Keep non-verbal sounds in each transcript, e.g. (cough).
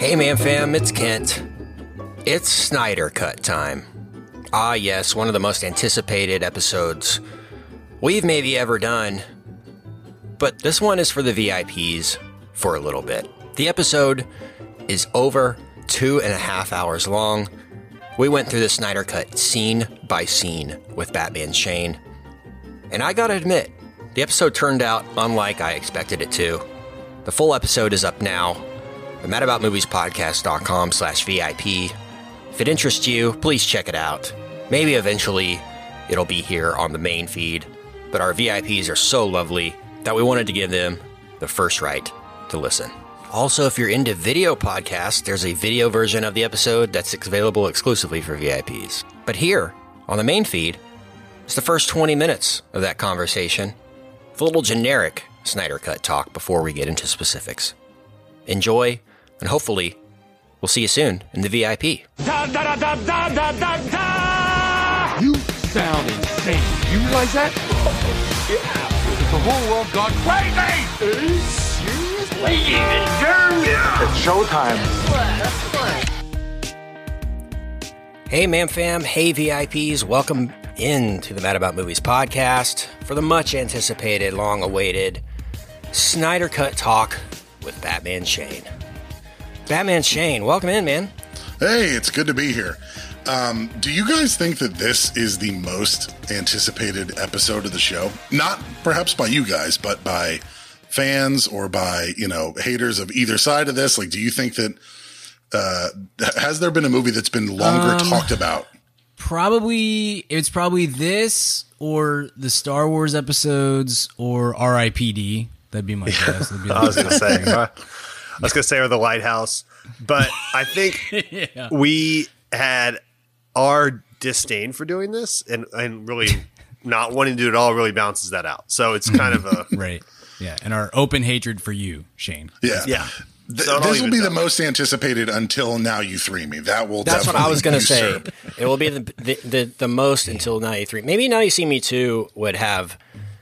Hey, man, fam, it's Kent. It's Snyder Cut time. Ah, yes, one of the most anticipated episodes we've maybe ever done. But this one is for the VIPs for a little bit. The episode is over two and a half hours long. We went through the Snyder Cut scene by scene with Batman Shane. And I gotta admit, the episode turned out unlike I expected it to. The full episode is up now the madaboutmoviespodcast.com slash VIP. If it interests you, please check it out. Maybe eventually it'll be here on the main feed, but our VIPs are so lovely that we wanted to give them the first right to listen. Also, if you're into video podcasts, there's a video version of the episode that's available exclusively for VIPs. But here, on the main feed, it's the first 20 minutes of that conversation with a little generic Snyder Cut talk before we get into specifics. Enjoy and hopefully, we'll see you soon in the VIP. Da, da, da, da, da, da, da, You sound insane. You realize that? yeah. The whole world gone crazy. Seriously? Ladies and germs. It's showtime. Hey, man, fam. Hey, VIPs. Welcome in to the Mad About Movies podcast for the much anticipated, long awaited Snyder Cut talk with Batman Shane. Batman Shane, welcome in, man. Hey, it's good to be here. Um, do you guys think that this is the most anticipated episode of the show? Not perhaps by you guys, but by fans or by you know haters of either side of this. Like, do you think that uh, has there been a movie that's been longer um, talked about? Probably, it's probably this or the Star Wars episodes or R.I.P.D. That'd be my (laughs) guess. Be I was going to say. (laughs) I was going to say, or the lighthouse, but I think (laughs) yeah. we had our disdain for doing this and, and really not wanting to do it all really balances that out. So it's kind of a. (laughs) right. Yeah. And our open hatred for you, Shane. Yeah. Yeah. Th- so this will be the most anticipated until now you three me. That will. That's what I was going to say. (laughs) It will be the, the, the the most until now you three. Maybe now you see me too would have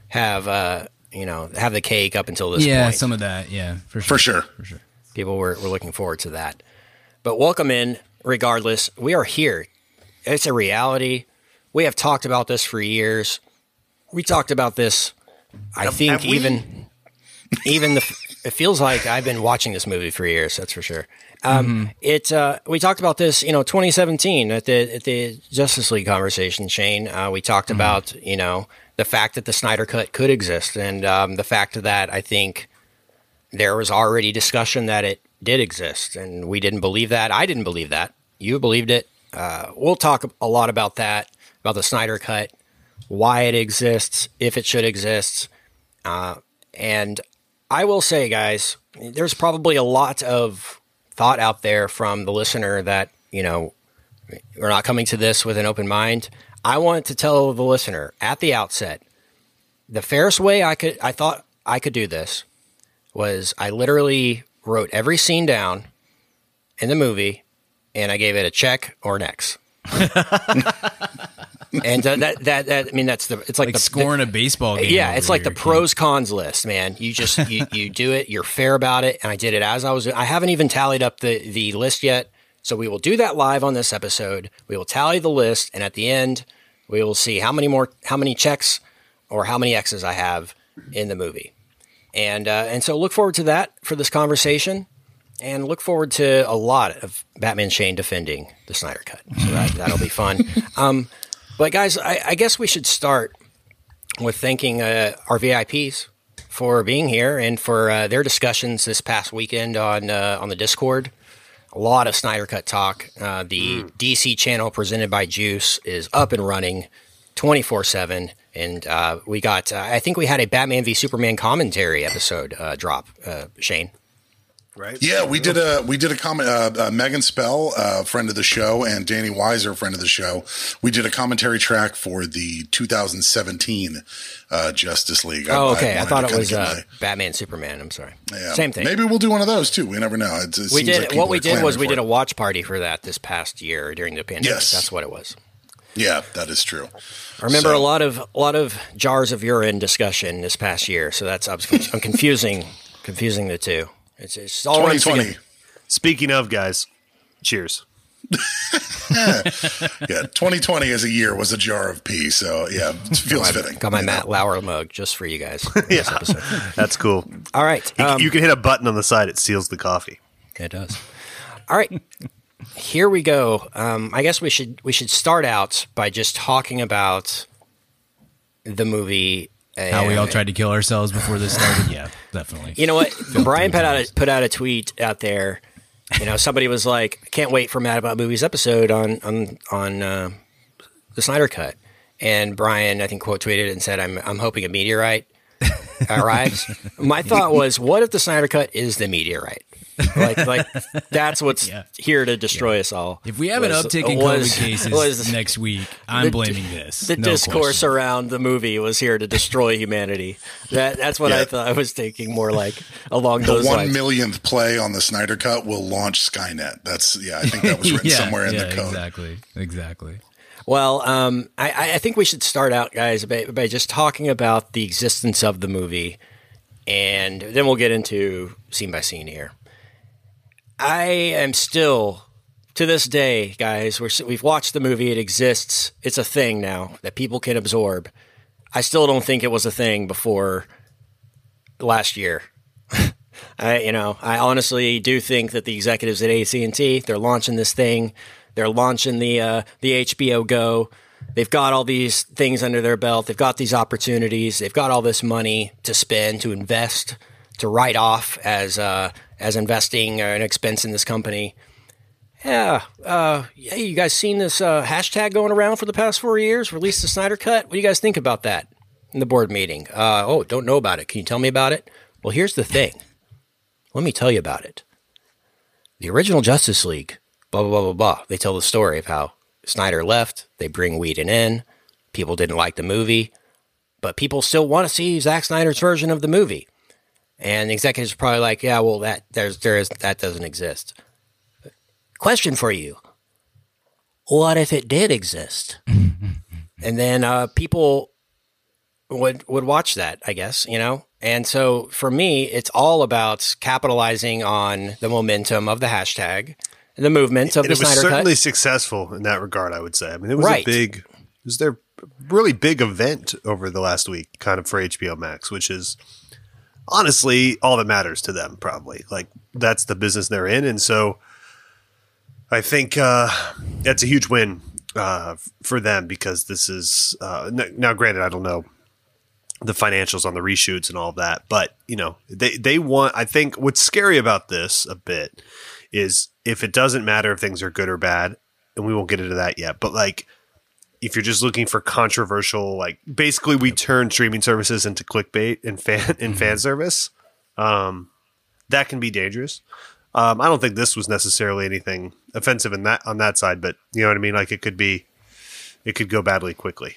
have uh you know have the cake up until this. Yeah, point. some of that. Yeah, for sure. For sure. For sure people were, were looking forward to that. But welcome in, regardless. We are here. It's a reality. We have talked about this for years. We talked about this, I have, think, have even even the. It feels like I've been watching this movie for years. That's for sure. Um, mm-hmm. It uh, we talked about this, you know, 2017 at the at the Justice League conversation. Shane, uh, we talked mm-hmm. about you know the fact that the Snyder Cut could exist, and um, the fact that I think there was already discussion that it did exist, and we didn't believe that. I didn't believe that. You believed it. Uh, we'll talk a lot about that, about the Snyder Cut, why it exists, if it should exist. Uh, and I will say, guys, there's probably a lot of thought out there from the listener that, you know, we're not coming to this with an open mind. I want to tell the listener at the outset the fairest way I could, I thought I could do this was I literally wrote every scene down in the movie and I gave it a check or an X. (laughs) and uh, that, that that I mean that's the it's like, like the scoring the, a baseball game. Yeah, it's like the pros cons list, man. You just (laughs) you, you do it, you're fair about it, and I did it as I was. I haven't even tallied up the the list yet, so we will do that live on this episode. We will tally the list, and at the end, we will see how many more how many checks or how many X's I have in the movie. And uh, and so look forward to that for this conversation, and look forward to a lot of Batman Shane defending the Snyder Cut. So that (laughs) that'll be fun. Um, but guys, I, I, guess we should start with thanking uh, our VIPs for being here and for uh, their discussions this past weekend on uh, on the Discord. A lot of Snyder Cut talk. Uh, the mm. DC channel presented by Juice is up and running, twenty four seven and uh, we got uh, I think we had a Batman v Superman commentary episode uh, drop. Uh, Shane, right? Yeah, we did a we did a comment. Uh, uh, Megan Spell, friend of the show, and Danny Weiser, friend of the show. We did a commentary track for the 2017 Justice League. Oh, okay. I, I thought it was my... Batman Superman. I'm sorry. Yeah. Same thing. Maybe we'll do one of those too. We never know. It, it we did. Like what we did was we did a watch party for that this past year during the pandemic. Yes, that's what it was. Yeah, that is true. I remember so, a lot of a lot of jars of urine discussion this past year. So that's I'm, I'm confusing (laughs) confusing the two. It's, it's all 2020. Speaking of guys, cheers. (laughs) yeah, 2020 as a year was a jar of pee, so yeah, it feels fitting. Got my Matt Lauer mug just for you guys. (laughs) yeah, that's cool. All right, you, um, you can hit a button on the side; it seals the coffee. It does. All right, here we go. Um, I guess we should we should start out by just talking about the movie. How we all tried to kill ourselves before this started. Yeah, definitely. You know what? Brian put out a, put out a tweet out there. You know, somebody was like, "I can't wait for Mad About Movies episode on on on uh, the Snyder Cut," and Brian, I think, quote tweeted and said, "I'm I'm hoping a meteorite arrives." (laughs) My thought was, what if the Snyder Cut is the meteorite? Like like (laughs) that's what's yeah. here to destroy yeah. us all. If we have was, an uptick in was, COVID (laughs) cases was, next week, (laughs) I'm the, blaming this. The no discourse question. around the movie was here to destroy humanity. That that's what yeah. I thought. I was taking more like along the those one lines. millionth play on the Snyder Cut will launch Skynet. That's yeah. I think that was written somewhere in the code. Exactly. Exactly. Well, um, I, I, think we should start out, guys, by, by just talking about the existence of the movie, and then we'll get into scene by scene here. I am still to this day, guys. We're, we've watched the movie. It exists. It's a thing now that people can absorb. I still don't think it was a thing before last year. (laughs) I, you know, I honestly do think that the executives at AT and T they're launching this thing. They're launching the uh, the HBO Go. They've got all these things under their belt. They've got these opportunities. They've got all this money to spend, to invest, to write off as uh, as investing an expense in this company. Yeah, uh, hey, you guys seen this uh, hashtag going around for the past four years? Release the Snyder Cut. What do you guys think about that in the board meeting? Uh, oh, don't know about it. Can you tell me about it? Well, here's the thing. Let me tell you about it. The original Justice League, blah blah blah blah blah. They tell the story of how Snyder left. They bring Whedon in. People didn't like the movie, but people still want to see Zack Snyder's version of the movie. And the executives are probably like, yeah, well, that there's there is that doesn't exist. Question for you: What if it did exist? (laughs) and then uh, people would would watch that, I guess, you know. And so for me, it's all about capitalizing on the momentum of the hashtag, the movement of and the it was Snyder certainly Cut. successful in that regard. I would say. I mean, it was Right. a big. It was their really big event over the last week, kind of for HBO Max, which is honestly all that matters to them. Probably like that's the business they're in, and so I think uh, that's a huge win uh, for them because this is uh, now. Granted, I don't know the financials on the reshoots and all of that, but you know they they want. I think what's scary about this a bit is if it doesn't matter if things are good or bad, and we won't get into that yet. But like if you're just looking for controversial, like basically we turn streaming services into clickbait and fan and fan service. Um, that can be dangerous. Um, I don't think this was necessarily anything offensive in that on that side, but you know what I mean. Like it could be, it could go badly quickly.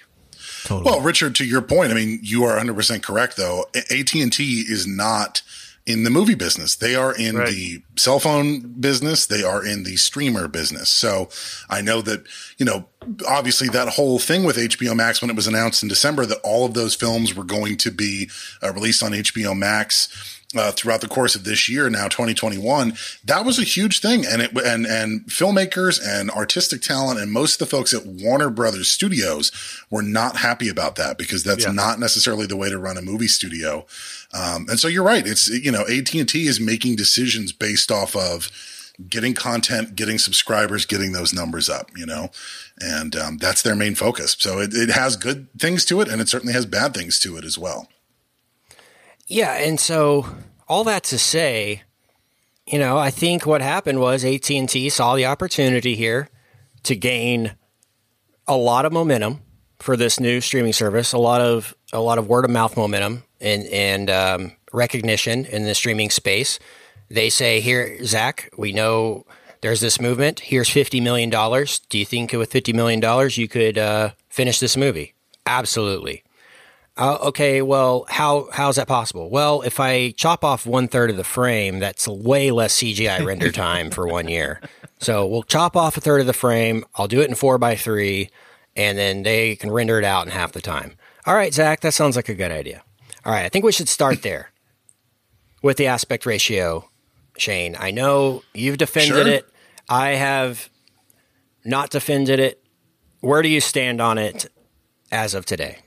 Totally. Well, Richard, to your point, I mean, you are 100 percent correct. Though AT and T is not in the movie business; they are in Right. the cell phone business. They are in the streamer business. So I know that you know, obviously, that whole thing with HBO Max when it was announced in December that all of those films were going to be uh, released on HBO Max uh, throughout the course of this year, now 2021, that was a huge thing. And it, and, and filmmakers and artistic talent and most of the folks at Warner Brothers Studios were not happy about that because that's Yeah. not necessarily the way to run a movie studio. Um, and so you're right. It's, you know, AT&T is making decisions based off of getting content, getting subscribers, getting those numbers up, you know, and um, that's their main focus. So it, it has good things to it and it certainly has bad things to it as well. Yeah, and so all that to say, you know, I think what happened was AT and T saw the opportunity here to gain a lot of momentum for this new streaming service, a lot of a lot of word of mouth momentum and and um, recognition in the streaming space. They say, "Here, Zack, we know there's this movement. Here's fifty million dollars. Do you think with fifty million dollars you could uh, finish this movie?" Absolutely. Uh, okay, well, how how's that possible? Well, if I chop off one third of the frame, that's way less CGI (laughs) render time for one year. So we'll chop off a third of the frame. I'll do it in four by three, and then they can render it out in half the time. All right, Zack, that sounds like a good idea. All right, I think we should start (laughs) there with the aspect ratio Shane. I know you've defended Sure. it. I have not defended it. Where do you stand on it as of today?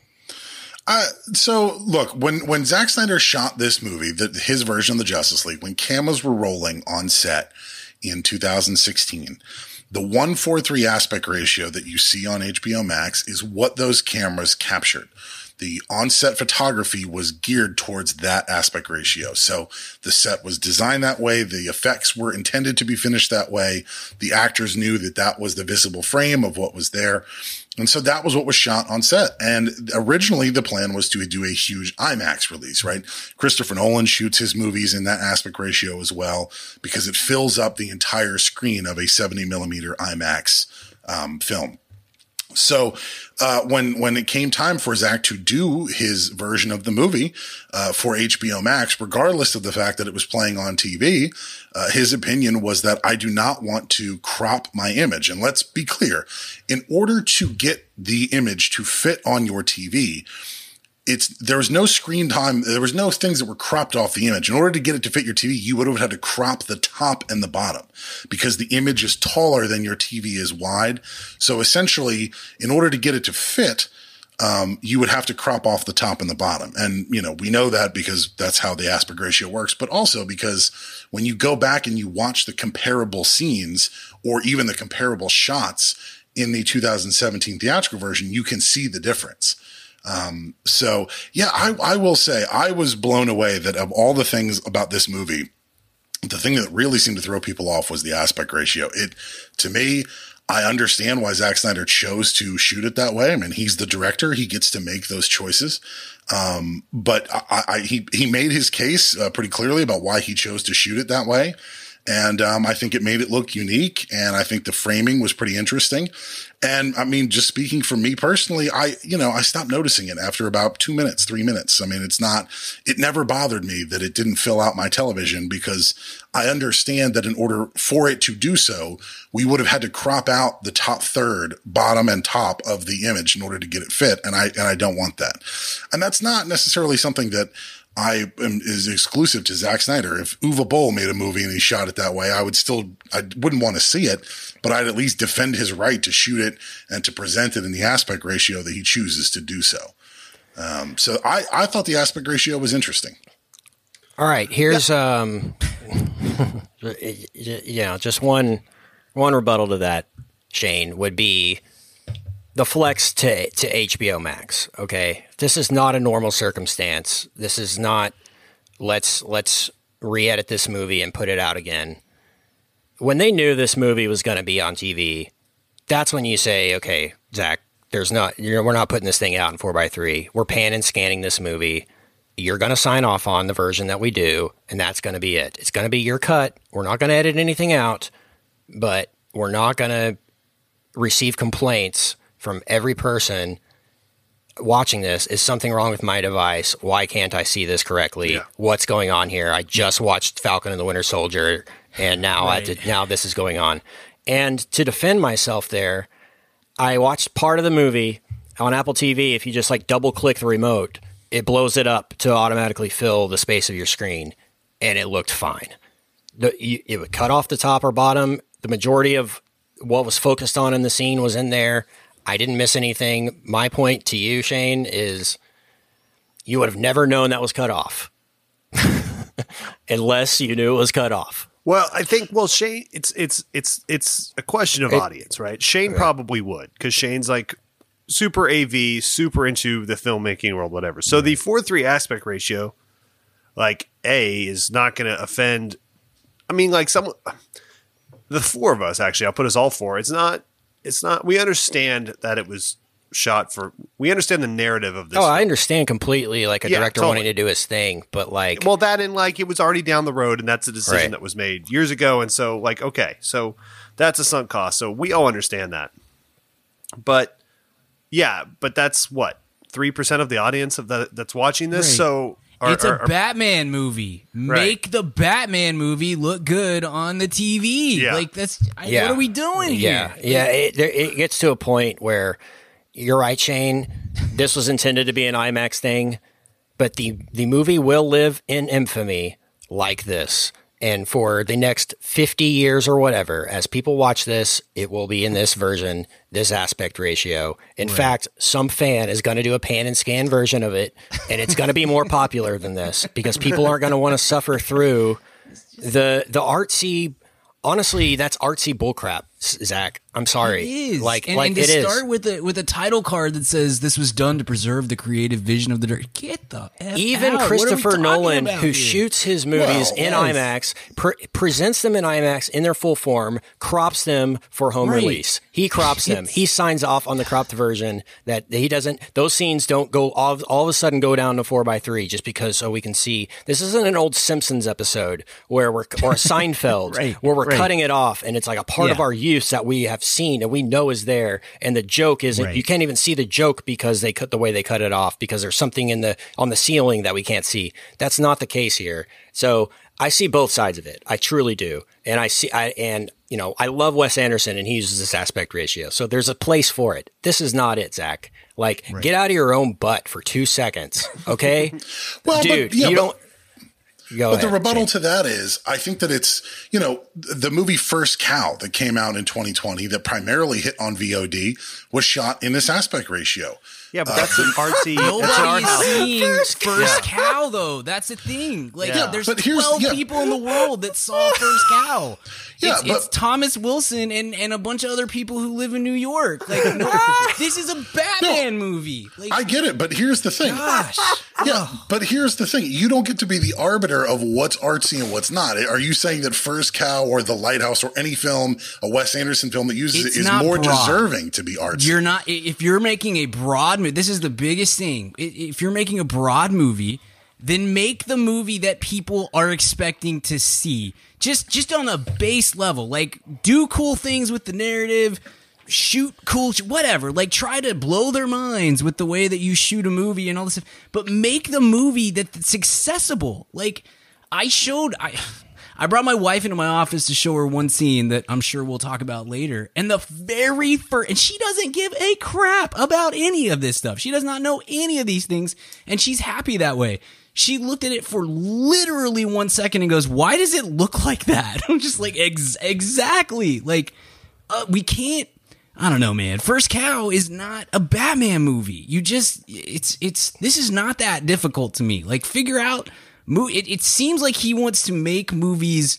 Uh, so look, when when Zack Snyder shot this movie, the, his version of the Justice League, when cameras were rolling on set in 2016, the one four three aspect ratio that you see on HBO Max is what those cameras captured. The on-set photography was geared towards that aspect ratio. So the set was designed that way. The effects were intended to be finished that way. The actors knew that that was the visible frame of what was there. And so that was what was shot on set. And originally the plan was to do a huge IMAX release, right? Christopher Nolan shoots his movies in that aspect ratio as well because it fills up the entire screen of a 70 millimeter IMAX um, film. So uh, when when it came time for Zack to do his version of the movie uh, for HBO Max, regardless of the fact that it was playing on TV, uh, his opinion was that I do not want to crop my image. And let's be clear: in order to get the image to fit on your TV, it's there was no screen time. There was no things that were cropped off the image. In order to get it to fit your TV, you would have had to crop the top and the bottom because the image is taller than your TV is wide. So essentially, in order to get it to fit, um, you would have to crop off the top and the bottom. And, you know, we know that because that's how the aspect ratio works, but also because when you go back and you watch the comparable scenes or even the comparable shots in the 2017 theatrical version, you can see the difference. Um, so yeah, I, I will say I was blown away that of all the things about this movie, the thing that really seemed to throw people off was the aspect ratio. It, to me, I understand why Zack Snyder chose to shoot it that way. I mean, he's the director; he gets to make those choices. Um, but I, I, he he made his case uh, pretty clearly about why he chose to shoot it that way, and um, I think it made it look unique. And I think the framing was pretty interesting. And I mean, just speaking for me personally, I, you know, I stopped noticing it after about two minutes, three minutes. I mean, it's not, it never bothered me that it didn't fill out my television because I understand that in order for it to do so, we would have had to crop out the top third, bottom and top of the image in order to get it fit. And I, and I don't want that. And that's not necessarily something that I am is exclusive to Zack Snyder. If Uwe Boll made a movie and he shot it that way, I would still, I wouldn't want to see it, but I'd at least defend his right to shoot it and to present it in the aspect ratio that he chooses to do so. Um, so I, I thought the aspect ratio was interesting. All right, here's um, (laughs) you know, just one one rebuttal to that, Shane, would be the flex to to HBO Max. Okay, this is not a normal circumstance. This is not let's let's re-edit this movie and put it out again. When they knew this movie was going to be on TV, that's when you say, okay, Zack, there's not you know, we're not putting this thing out in four x three. We're pan and scanning this movie. You're going to sign off on the version that we do, and that's going to be it. It's going to be your cut. We're not going to edit anything out, but we're not going to receive complaints from every person watching this. Is something wrong with my device? Why can't I see this correctly? Yeah. What's going on here? I just watched Falcon and the Winter Soldier, and now I did, now this is going on. And to defend myself, there, I watched part of the movie on Apple TV. If you just like double click the remote, it blows it up to automatically fill the space of your screen, and it looked fine. The, you, it would cut off the top or bottom. The majority of what was focused on in the scene was in there. I didn't miss anything. My point to you, Shane, is you would have never known that was cut off (laughs) unless you knew it was cut off. Well, I think well Shane it's it's it's it's a question of It- audience, right? Shane probably would cuz Shane's like super AV, super into the filmmaking world whatever. So the 4-3 aspect ratio like A is not going to offend I mean like some the four of us actually, I'll put us all four. It's not it's not we understand that it was shot for we understand the narrative of this. Oh, I understand completely, like a Yeah, director totally. wanting to do his thing, but like, Well, that and like it was already down the road, and that's a decision Right. that was made years ago. And so, like, okay, so that's a sunk cost. So we all understand that. But yeah, but that's what three percent of the audience of the that's watching this. Right. So are, it's are- a are- Batman movie. Right. Make the Batman movie look good on the TV. Yeah. Like that's I- yeah, what are we doing yeah, here? Yeah, it, it gets to a point where you're right, Shane. This was intended to be an IMAX thing, but the the movie will live in infamy like this. And for the next 50 years or whatever, as people watch this, it will be in this version, this aspect ratio. In right. fact, some fan is going to do a pan and scan version of it, and it's going to be more popular than this because people aren't going to want to suffer through the the artsy honestly, that's artsy bullcrap, Zack. I'm sorry. It is. Like, and, like and to it start is. with a with a title card that says this was done to preserve the creative vision of the director. Get the F even out. Christopher Nolan, who here? shoots his movies well, in yes. IMAX, pre- presents them in IMAX in their full form, crops them for home right. release. He crops them. he signs off on the cropped version that he doesn't. Those scenes don't go all, all of a sudden go down to four by three just because so we can see. This isn't an old Simpsons episode where we're or a Seinfeld (laughs) right. where we're right. cutting it off and it's like a part yeah. of our use that we have seen and we know is there. And the joke isn't right. you can't even see the joke because they cut the way they cut it off because there's something in the on the ceiling that we can't see. That's not the case here. So i see both sides of it. I truly do. And i see i and you know i love wes anderson and he uses this aspect ratio. So there's a place for it. This is not it zack. Like right. get out of your own butt for two seconds okay? (laughs) Well dude but, yeah, you but- don't Go but ahead, the rebuttal Shane. to that is, I think that it's, you know, the movie First Cow that came out in 2020 that primarily hit on VOD was shot in this aspect ratio. Yeah, but that's uh, an artsy. (laughs) Nobody's seeing (laughs) First, first yeah. Cow though. That's the thing. Like, yeah. there's but 12 yeah. people in the world that saw First Cow. (laughs) Yeah, it's, but, it's Thomas Wilson and, and a bunch of other people who live in New York. Like, no, this is a Batman no, movie. Like, I get it, but here's the thing. Gosh. Yeah, but here's the thing. You don't get to be the arbiter of what's artsy and what's not. Are you saying that First Cow or The Lighthouse or any film, a Wes Anderson film that uses it's it, is more broad. deserving to be artsy? You're not. If you're making a broad movie, this is the biggest thing. If you're making a broad movie, then make the movie that people are expecting to see just just on a base level. Like do cool things with the narrative, shoot cool whatever. Like try to blow their minds with the way that you shoot a movie and all this stuff. But make the movie that's accessible. Like I showed I I brought my wife into my office to show her one scene that I'm sure we'll talk about later. And the very first, and she doesn't give a crap about any of this stuff. She does not know any of these things, and she's happy that way she looked at it for literally one second and goes, "Why does it look like that?" (laughs) I'm just like, Ex- "Exactly." Like, uh, we can't. I don't know, man. First Cow is not a Batman movie. You just, it's, it's. This is not that difficult to me. Like, figure out. It, it seems like he wants to make movies.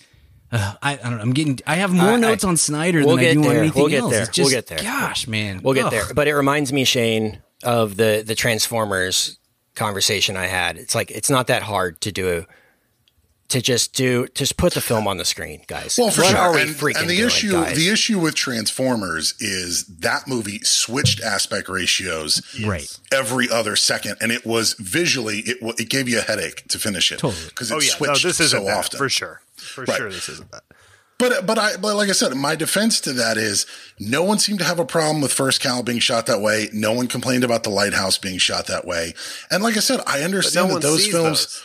Uh, I, I, don't know. I'm getting. I have more notes on Snyder we'll than I do there. on anything we'll get else. There. Just, we'll get there. Gosh, man. We'll get Ugh. there. But it reminds me, Shane, of the the Transformers conversation I had. It's like it's not that hard to do to just do just put the film on the screen, guys. Well, for what sure. and, and, the issue guys? the issue with Transformers is that movie switched aspect ratios right every other second, and it was visually it it gave you a headache to finish it because totally. it oh, yeah. switched no, this isn't so that, often for sure. For right. sure, this isn't that. But but I but like I said, my defense to that is no one seemed to have a problem with First Cow being shot that way. No one complained about the Lighthouse being shot that way. And like I said, I understand no that those films. Those.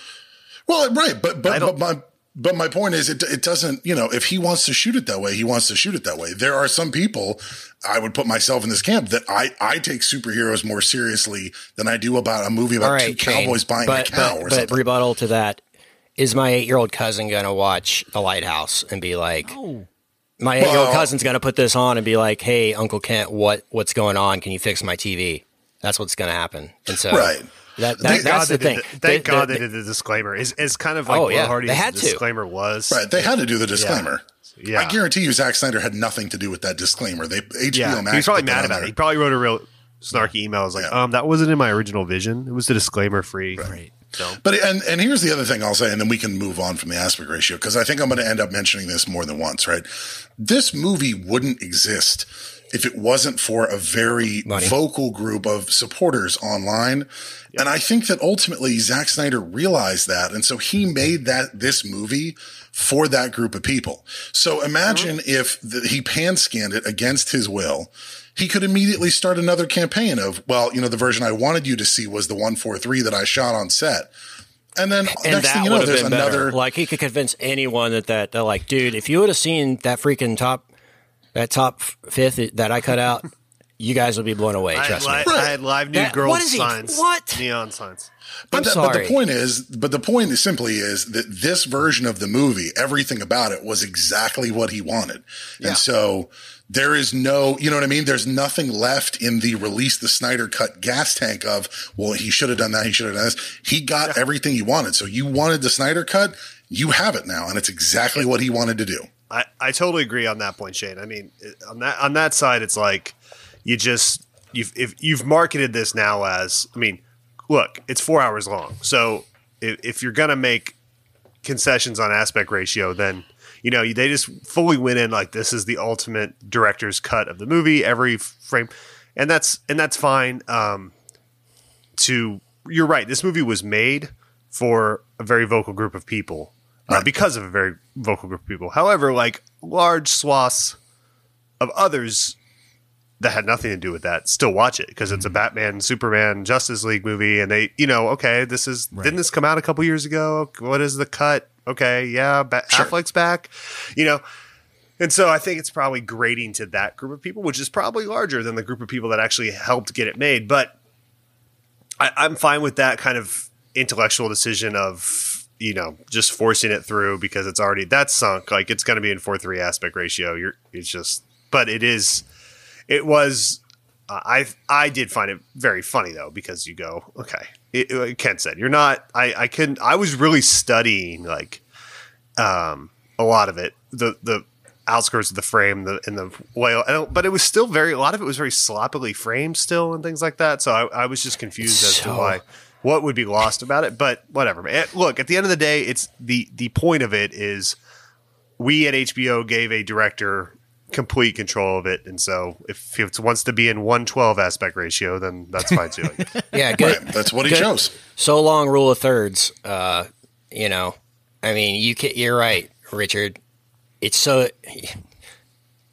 Well, right, but but but my but my point is, it it doesn't. You know, if he wants to shoot it that way, he wants to shoot it that way. There are some people. I would put myself in this camp that I I take superheroes more seriously than I do about a movie about right, two cowboys buying but, a cow but, or but rebuttal to that is my eight year old cousin going to watch The Lighthouse and be like, oh my eight year old cousin's going to put this on and be like, "Hey, Uncle Kent, what what's going on? Can you fix my TV?" That's what's going to happen. And so, right. That, that, thank that's God the thing. The, thank they, God they, they, did the disclaimer. Is is kind of like oh, yeah. Hardy's they had disclaimer to. was. Right. They had to do the disclaimer. Yeah. yeah. I guarantee you, Zack Snyder had nothing to do with that disclaimer. They HBO yeah. Max. He's probably mad about there. it. He probably wrote a real snarky email. Was like, yeah. um, that wasn't in my original vision. It was the disclaimer free. Right. So. But and and here's the other thing I'll say, and then we can move on from the aspect ratio because I think I'm going to end up mentioning this more than once. Right, this movie wouldn't exist if it wasn't for a very Money. vocal group of supporters online. Yep. And I think that ultimately Zack Snyder realized that, and so he made that this movie for that group of people. So imagine mm-hmm. if the, he pan scanned it against his will he could immediately start another campaign of, well, you know, the version I wanted you to see was the 143 that I shot on set. And then and next thing you know, there's another. Better. Like he could convince anyone that that they're like, dude, if you would have seen that freaking top, that top fifth that I cut out, you guys will be blown away. I Trust li- me. I had live nude That- girls what is he- signs. what? Neon signs. But, I'm the, but the point is, but the point is simply is that this version of the movie, everything about it was exactly what he wanted. And so there is no, you know what I mean? There's nothing left in the release the Snyder cut gas tank of, well, he should have done that. He should have done this. He got everything he wanted. So you wanted the Snyder cut. You have it now. And it's exactly what he wanted to do. I, I totally agree on that point, Shane. I mean, on that on that side, it's like you just you've if you've marketed this now as I mean, look, it's four hours long, so if, if you're gonna make concessions on aspect ratio, then you know they just fully went in like this is the ultimate director's cut of the movie, every frame, and that's and that's fine. Um, to you're right, this movie was made for a very vocal group of people uh, because of a very vocal group of people. However, like large swaths of others that had nothing to do with that still watch it because it's a Batman, Superman, Justice League movie, and they, you know, okay, this is didn't this come out a couple years ago? What is the cut? Okay, yeah, ba- Affleck's back, you know. And so I think it's probably grading to that group of people, which is probably larger than the group of people that actually helped get it made. But I, I'm fine with that kind of intellectual decision of you know just forcing it through because it's already that's sunk. Like it's going to be in four three aspect ratio. You're it's just, but it is. It was. Uh, I I did find it very funny though because you go okay. It, Kent said you're not. I I couldn't. I was really studying like um a lot of it. The the outskirts of the frame the in the don't, but it was still very a lot of it was very sloppily framed still and things like that so i, I was just confused as to why what would be lost about it but whatever look at the end of the day it's the the point of it is we at hbo gave a director complete control of it and so if he wants to be in 112 aspect ratio then that's fine too (laughs) Yeah, good. Right. That's what he Good. chose. So long, rule of thirds. Uh, you know, I mean, you can, you're right, Richard. It's so.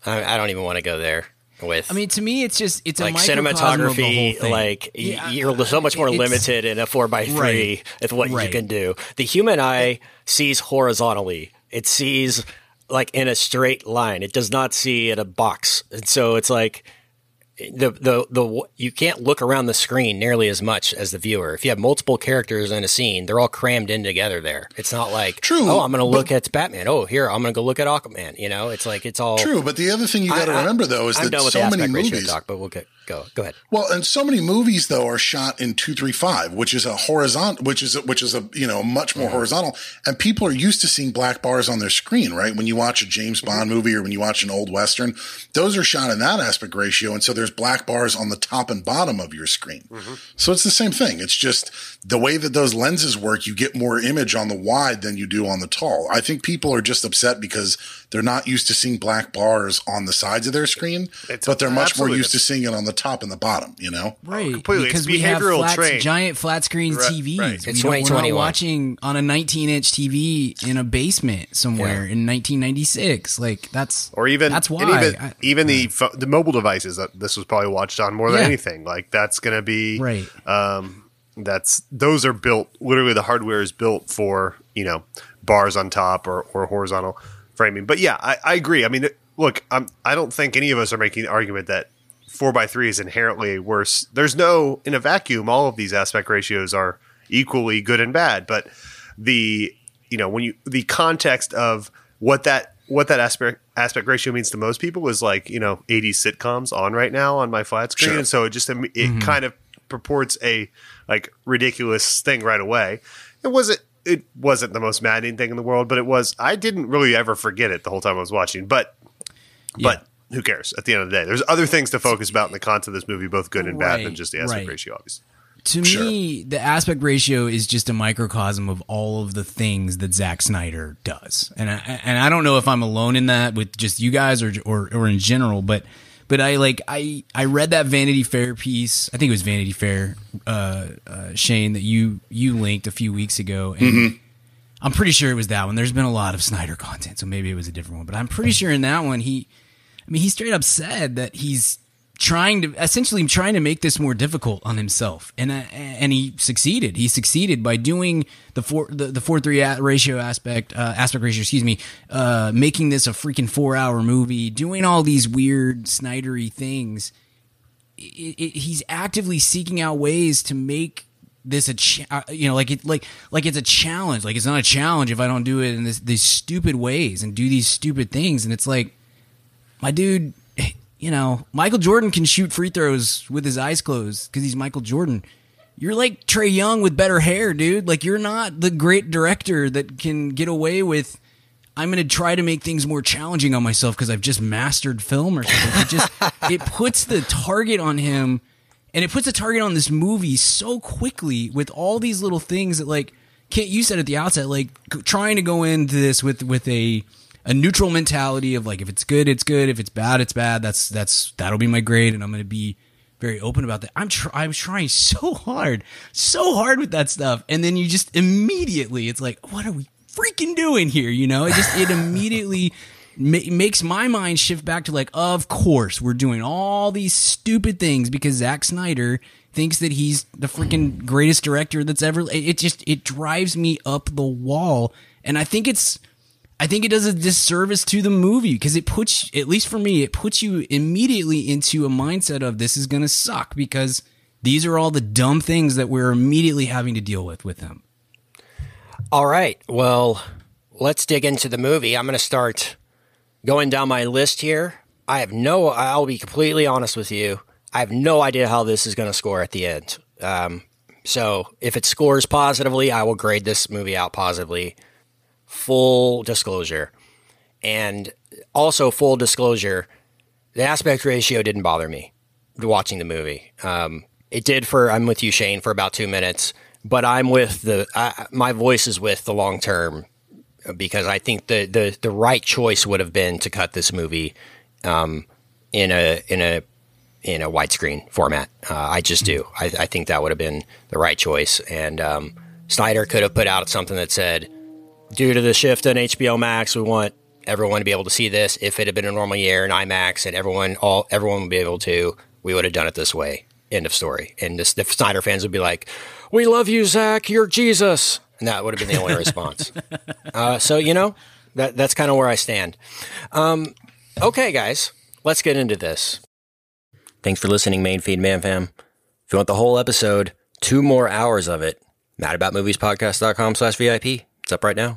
I, I don't even want to go there with. I mean, to me, it's just it's like a microcosm of the whole cinematography, like Yeah, you're so much more limited in a four by three Right. with what you can do. The human eye sees horizontally; it sees like in a straight line. It does not see in a box, and so it's like the the the you can't look around the screen nearly as much as the viewer. If you have multiple characters in a scene, they're all crammed in together. There, it's not like True, Oh, I'm going to look at Batman. Oh, here I'm going to go look at Aquaman. You know, it's like it's all True. But the other thing you got to remember though is I'm that so many movies. talk, but we'll get go go ahead. Well, and so many movies though are shot in two three five, which is a horizontal, which is a, which is a you know much more mm-hmm. horizontal, and people are used to seeing black bars on their screen, right? When you watch a James mm-hmm. Bond movie or when you watch an old western, those are shot in that aspect ratio, and so there's black bars on the top and bottom of your screen. Mm-hmm. So it's the same thing. It's just the way that those lenses work. You get more image on the wide than you do on the tall. I think people are just upset because they're not used to seeing black bars on the sides of their screen, It's- but they're much more used to seeing it on the top and the bottom. You know. Right, completely. because It's we have behavioral flat, train. giant flat screen Right, TVs. right. We It's don't- we're not watching on a 19 inch TV in a basement somewhere Yeah. in 1996. Like that's or even that's why even I- even the pho- the mobile devices that this was probably watched on more than Yeah. anything. Like that's going to be right. Um, that's those are built literally the hardware is built for you know bars on top or, or horizontal framing. But yeah, I, I agree. I mean, it- look, I'm, I don't think any of us are making the argument that four by three is inherently worse. There's no in a vacuum. All of these aspect ratios are equally good and bad, but the you know when you the context of what that what that aspect aspect ratio means to most people is like you know 80 sitcoms on right now on my flat screen Sure. and so it just it mm-hmm. kind of purports a like ridiculous thing right away it wasn't it wasn't the most maddening thing in the world but it was i didn't really ever forget it the whole time i was watching but but who cares at the end of the day there's other things to focus about in the content of this movie both good and bad than just the aspect right. ratio obviously To Sure. me, the aspect ratio is just a microcosm of all of the things that Zack Snyder does, and I, and I don't know if I'm alone in that with just you guys or or, or in general, but but I like I I read that Vanity Fair piece. I think it was Vanity Fair, uh, uh, Shane, that you you linked a few weeks ago, and I'm pretty sure it was that one. There's been a lot of Snyder content, so maybe it was a different one, but I'm pretty sure in that one he, I mean, he straight up said that he's trying to essentially trying to make this more difficult on himself, and uh, and he succeeded. He succeeded by doing the four the, the four three ratio aspect uh, aspect ratio, excuse me, uh, making this a freaking four hour movie, doing all these weird Snydery things. it, it, he's actively seeking out ways to make this a cha- uh, you know like it like like it's a challenge like it's not a challenge if i don't do it in this, these stupid ways and do these stupid things and it's like my dude you know michael jordan can shoot free throws with his eyes closed because he's michael jordan you're like Trae Young with better hair, dude. Like you're not the great director that can get away with. I'm going to try to make things more challenging on myself because I've just mastered film or something. It just (laughs) it puts the target on him, and it puts a target on this movie so quickly with all these little things that like. Kent, you said at the outset, like trying to go into this with with a a neutral mentality of like if it's good, it's good. If it's bad, it's bad. That's that's that'll be my grade, and I'm to be very open about that. I'm tr- I'm trying (laughs) so hard, so hard with that stuff, and then you just immediately it's like, what are we freaking doing here? You know, it just it immediately (laughs) ma- makes my mind shift back to like, of course we're doing all these stupid things because Zack Snyder thinks that he's the freaking greatest director that's ever. It just it drives me up the wall, and I think it's I think it does a disservice to the movie because it puts, at least for me, it puts you immediately into a mindset of this is going to suck because these are all the dumb things that we're immediately having to deal with with them. All right. Well, let's dig into the movie. I'm going to start going down my list here. I have no, I'll be completely honest with you. I have no idea how this is going to score at the end. Um, so if it scores positively, I will grade this movie out positively full disclosure. And also, full disclosure, the aspect ratio didn't bother me watching the movie. Um, it did for, I'm with you, Shane, for about two minutes, but I'm with the, I, my voice is with the long term because I think the, the, the right choice would have been to cut this movie um, in a, in a, in a widescreen format. Uh, I just do. I, I, think that would have been the right choice. And um, Snyder could have put out something that said, due to the shift on HBO Max, we want everyone to be able to see this. If it had been a normal year in IMAX and everyone all everyone would be able to, we would have done it this way. End of story. And this, the Snyder fans would be like, "We love you, Zack. You're Jesus," and that would have been the only response. (laughs) Uh, so you know, that that's kind of where I stand. Um, okay, guys, let's get into this. Thanks for listening, Main Feed Man Fam. If you want the whole episode, two more hours of it, madaboutmoviespodcast.com slash VIP. It's up right now.